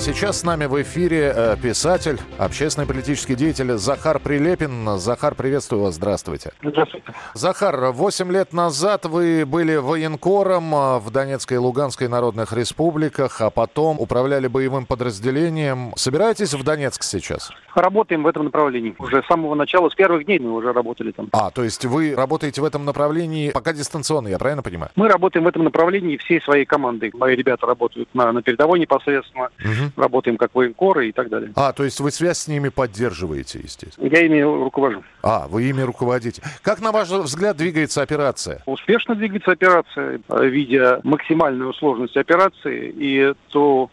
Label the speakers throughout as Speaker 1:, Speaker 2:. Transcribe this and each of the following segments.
Speaker 1: Сейчас с нами в эфире э, писатель, общественный политический деятель Захар Прилепин. Захар, приветствую вас, здравствуйте.
Speaker 2: Здравствуйте.
Speaker 1: Захар, 8 лет назад вы были военкором э, в Донецкой и Луганской народных республиках, а потом управляли боевым подразделением. Собираетесь в Донецк сейчас?
Speaker 2: Работаем в этом направлении. Уже с самого начала, с первых дней мы уже работали там.
Speaker 1: А, то есть вы работаете в этом направлении пока дистанционно, я правильно понимаю?
Speaker 2: Мы работаем в этом направлении всей своей командой. Мои ребята работают на, на передовой непосредственно.
Speaker 1: Мгм.
Speaker 2: Работаем как военкоры и так далее.
Speaker 1: А, то есть вы связь с ними поддерживаете, естественно.
Speaker 2: Я ими руковожу.
Speaker 1: А, вы ими руководите. Как, на ваш взгляд, двигается операция?
Speaker 2: Успешно двигается операция, видя максимальную сложность операции и то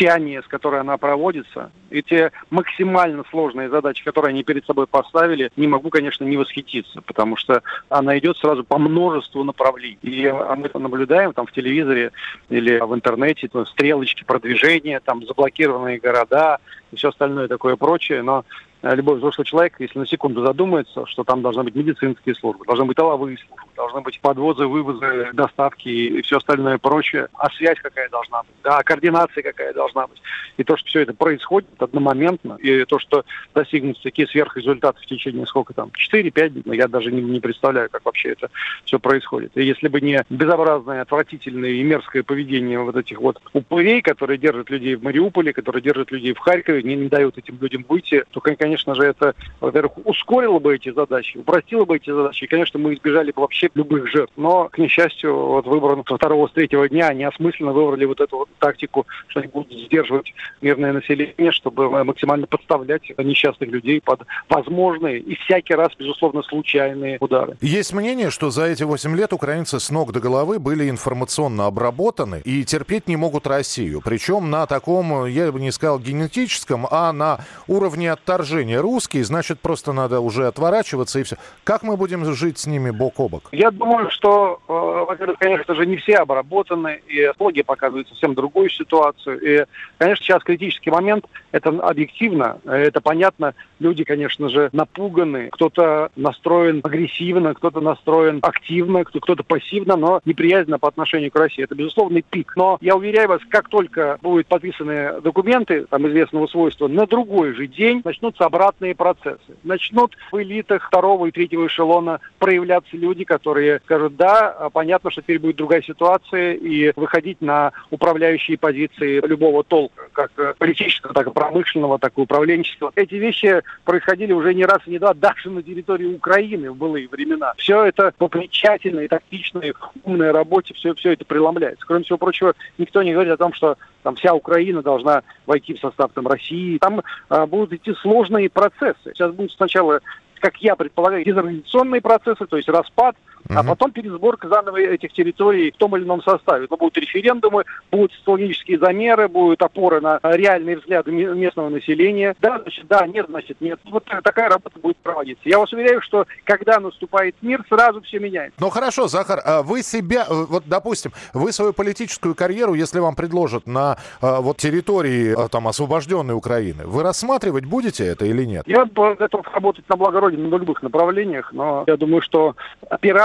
Speaker 2: тщание, с которой она проводится, и те максимально сложные задачи, которые они перед собой поставили, не могу, конечно, не восхититься, потому что она идет сразу по множеству направлений. И мы это наблюдаем там в телевизоре или в интернете, то стрелочки продвижения, там заблокированные города и все остальное такое прочее, но э, любой взрослый человек, если на секунду задумается, что там должны быть медицинские службы, должны быть тыловые службы, должны быть подвозы, вывозы, доставки и все остальное прочее, а связь какая должна быть, да, координация какая должна быть. И то, что все это происходит одномоментно, и то, что достигнутся такие сверхрезультаты в течение сколько там, 4-5 дней, ну, я даже не, не представляю, как вообще это все происходит. И если бы не безобразное, отвратительное и мерзкое поведение вот этих вот упырей, которые держат людей в Мариуполе, которые держат людей в Харькове, не, не дают этим людям выйти, то, кон- конечно же, это, во-первых, ускорило бы эти задачи, упростило бы эти задачи, и, конечно, мы избежали бы вообще любых жертв. Но, к несчастью, вот выбор со второго, с третьего дня они осмысленно выбрали вот эту вот тактику, что они будут сдерживать мирное население, чтобы максимально подставлять несчастных людей под возможные и всякий раз, безусловно, случайные удары.
Speaker 1: Есть мнение, что за эти 8 лет украинцы с ног до головы были информационно обработаны и терпеть не могут Россию. Причем на таком, я бы не сказал генетическом, а на уровне отторжения. Русские, значит, просто надо уже отворачиваться и все. Как мы будем жить с ними бок о бок?
Speaker 2: Я думаю, что, э, во-первых, конечно же, не все обработаны, и экология показывает совсем другую ситуацию. И, конечно, сейчас критический момент, это объективно, это понятно, люди, конечно же, напуганы, кто-то настроен агрессивно, кто-то настроен активно, кто- кто-то пассивно, но неприязненно по отношению к России. Это безусловный пик. Но я уверяю вас, как только будут подписаны документы там, известного свойства, на другой же день начнутся обратные процессы. Начнут в элитах второго и третьего эшелона проявляться люди, которые скажут, да, а понятно, что теперь будет другая ситуация, и выходить на управляющие позиции любого толка, как э, политического, так и промышленного, так и управленческого. Эти вещи происходили уже не раз и не два, даже на территории Украины в былые времена. Все это по тщательной, тактичной, умной работе, все, все это преломляется. Кроме всего прочего, никто не говорит о том, что там вся Украина должна войти в состав там, России. Там а, будут идти сложные процессы. Сейчас будут сначала как я предполагаю, дезорганизационные процессы, то есть распад, а
Speaker 1: Мгм.
Speaker 2: потом пересборка заново этих территорий в том или ином составе. Но будут референдумы, будут социологические замеры, будут опоры на реальные взгляды ме- местного населения. Да, значит, да, нет, значит, нет. Вот та- такая работа будет проводиться. Я вас уверяю, что когда наступает мир, сразу все меняется.
Speaker 1: Ну хорошо, Захар, а вы себя, э, вот допустим, вы свою политическую карьеру, если вам предложат на э, вот территории э, там освобожденной Украины, вы рассматривать будете это или нет?
Speaker 2: Я готов работать на благо Родины на любых направлениях, но я думаю, что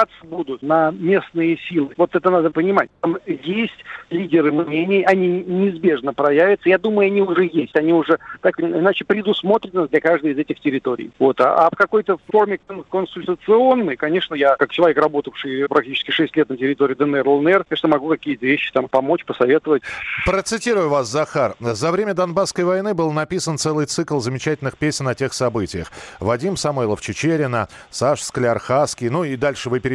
Speaker 2: опираться будут на местные силы. Вот это надо понимать. Там есть лидеры мнений, они неизбежно проявятся. Я думаю, они уже есть. Они уже так или иначе предусмотрены для каждой из этих территорий. Вот. А, а в какой-то форме кон- консультационной, конечно, я, как человек, работавший практически 6 лет на территории ДНР, ЛНР, конечно, могу какие-то вещи там помочь, посоветовать.
Speaker 1: Процитирую вас, Захар. За время Донбасской войны был написан целый цикл замечательных песен о тех событиях. Вадим Самойлов Чечерина, Саш Скляр-Хаски, ну и дальше вы перечисляете.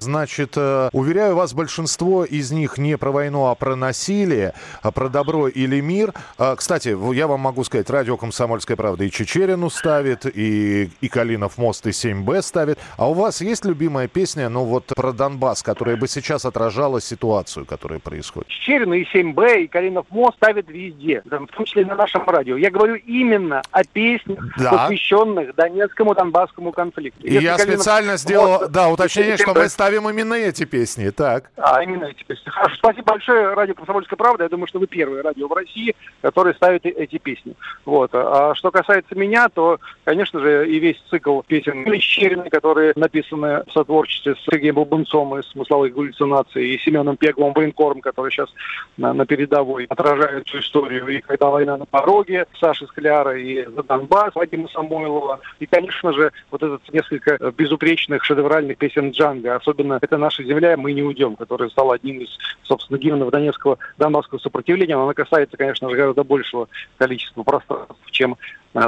Speaker 1: Значит, э, уверяю вас, большинство из них не про войну, а про насилие, а про добро или мир. А, Кстати, я вам могу сказать, радио «Комсомольская правда» и Чечерину ставит, и, и Калинов мост, и 7Б ставит. А у вас есть любимая песня, ну вот про Донбасс, которая бы сейчас отражала ситуацию, которая происходит?
Speaker 2: Щерина и 7Б, и Калинов мост ставят везде, в том числе на нашем радио. Я говорю именно о песнях,
Speaker 1: Да.
Speaker 2: посвященных Донецкому, Донбасскому конфликту.
Speaker 1: И я специально сделал, вот, да, уточнение, что мы ставим именно эти песни, так.
Speaker 2: А, именно эти песни. Хорошо, спасибо большое, радио «Комсомольская правда». Я думаю, что вы первое радио в России, которое ставит эти песни. Вот. А что касается меня, то, конечно же, и весь цикл песен Лещерины, которые написаны в сотворчестве с Сергеем Бабунцом из «Смысловых галлюцинаций», и Семеном Пеглом военкором, который сейчас на, на передовой отражает всю историю. И «Когда война на пороге», Саши Скляра и «За Донбасс», Вадима Самойлова. И, конечно же, вот этот несколько безупречных шедевральных песен Джанга. Особенно «Это наша земля, мы не уйдем», который стал одним из, собственно, гимнов Донецкого Донбасского сопротивления. Она касается, конечно же, гораздо большего количества пространств, чем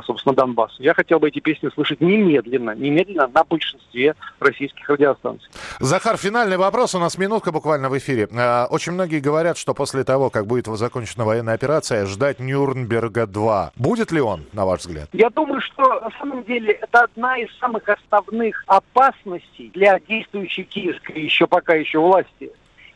Speaker 2: собственно, Донбасс. Я хотел бы эти песни слышать немедленно, немедленно на большинстве российских радиостанций.
Speaker 1: Захар, финальный вопрос. У нас минутка буквально в эфире. А, очень многие говорят, что после того, как будет закончена военная операция, ждать Нюрнберга-2. Будет ли он, на ваш взгляд?
Speaker 2: Я думаю, что на самом деле это одна из самых основных опасностей для действующей киевской еще пока еще власти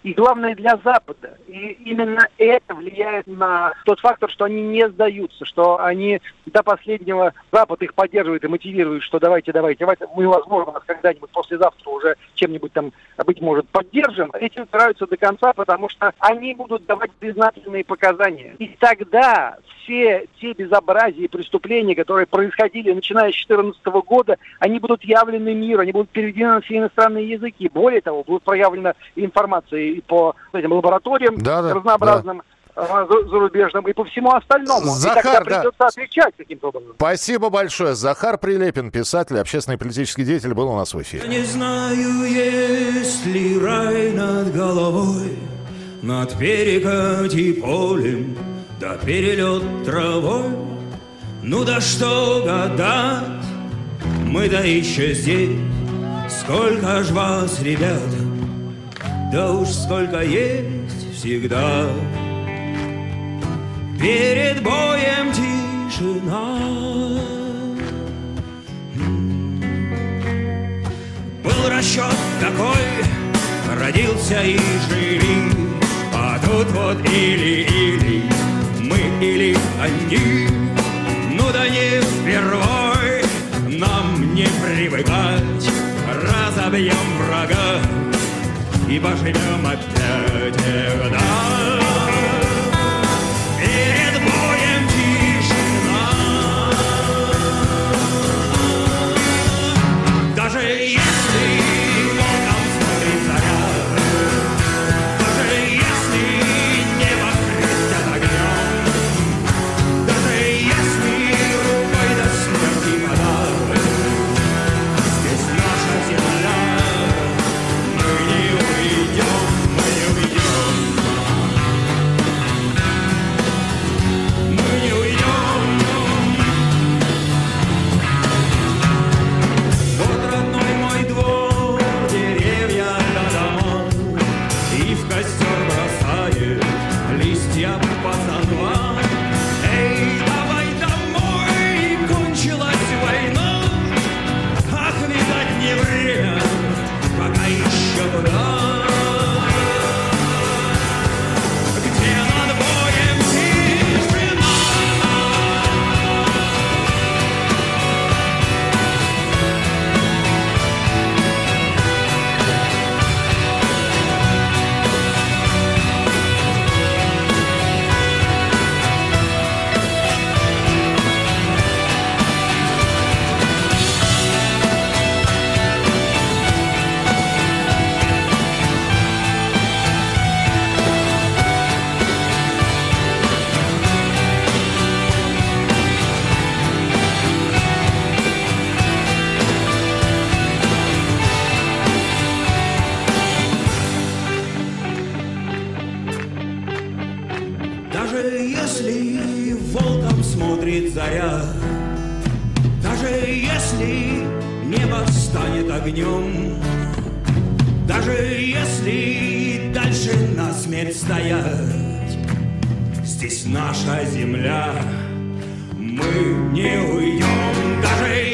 Speaker 2: и главное для Запада. И именно это влияет на тот фактор, что они не сдаются, что они до последнего Запад их поддерживает и мотивирует, что давайте, давайте, давайте, мы, возможно, нас когда-нибудь послезавтра уже чем-нибудь там, быть может, поддержим. Эти упираются до конца, потому что они будут давать признательные показания. И тогда все те безобразия и преступления, которые происходили начиная с 2014 года, они будут явлены миру, они будут переведены на все иностранные языки. Более того, будет проявлена информация и по этим лабораториям да, да, разнообразным. Да зарубежным и по всему остальному.
Speaker 1: Захар, и тогда
Speaker 2: придется да. отвечать каким-то образом.
Speaker 1: Спасибо большое. Захар Прилепин, писатель, общественный политический деятель, был у нас в эфире.
Speaker 3: Я не знаю, есть ли рай над головой, над перекати полем, да перелет травой. Ну да что гадать, мы-то еще здесь, сколько ж вас, ребята, да уж сколько есть всегда. Перед боем тишина. Был расчет такой, родился и жили, а тут вот или-или, мы или они. Ну да не впервой нам не привыкать, разобьем врага и поживем опять всегда. смотрит заря. Даже если небо станет огнем, даже если дальше на смерть стоять, здесь наша земля, мы не уйдем, даже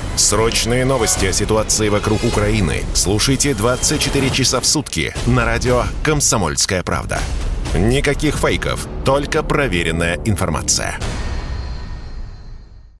Speaker 4: Срочные новости о ситуации вокруг Украины слушайте 24 часа в сутки на радио «Комсомольская правда». Никаких фейков, только проверенная информация.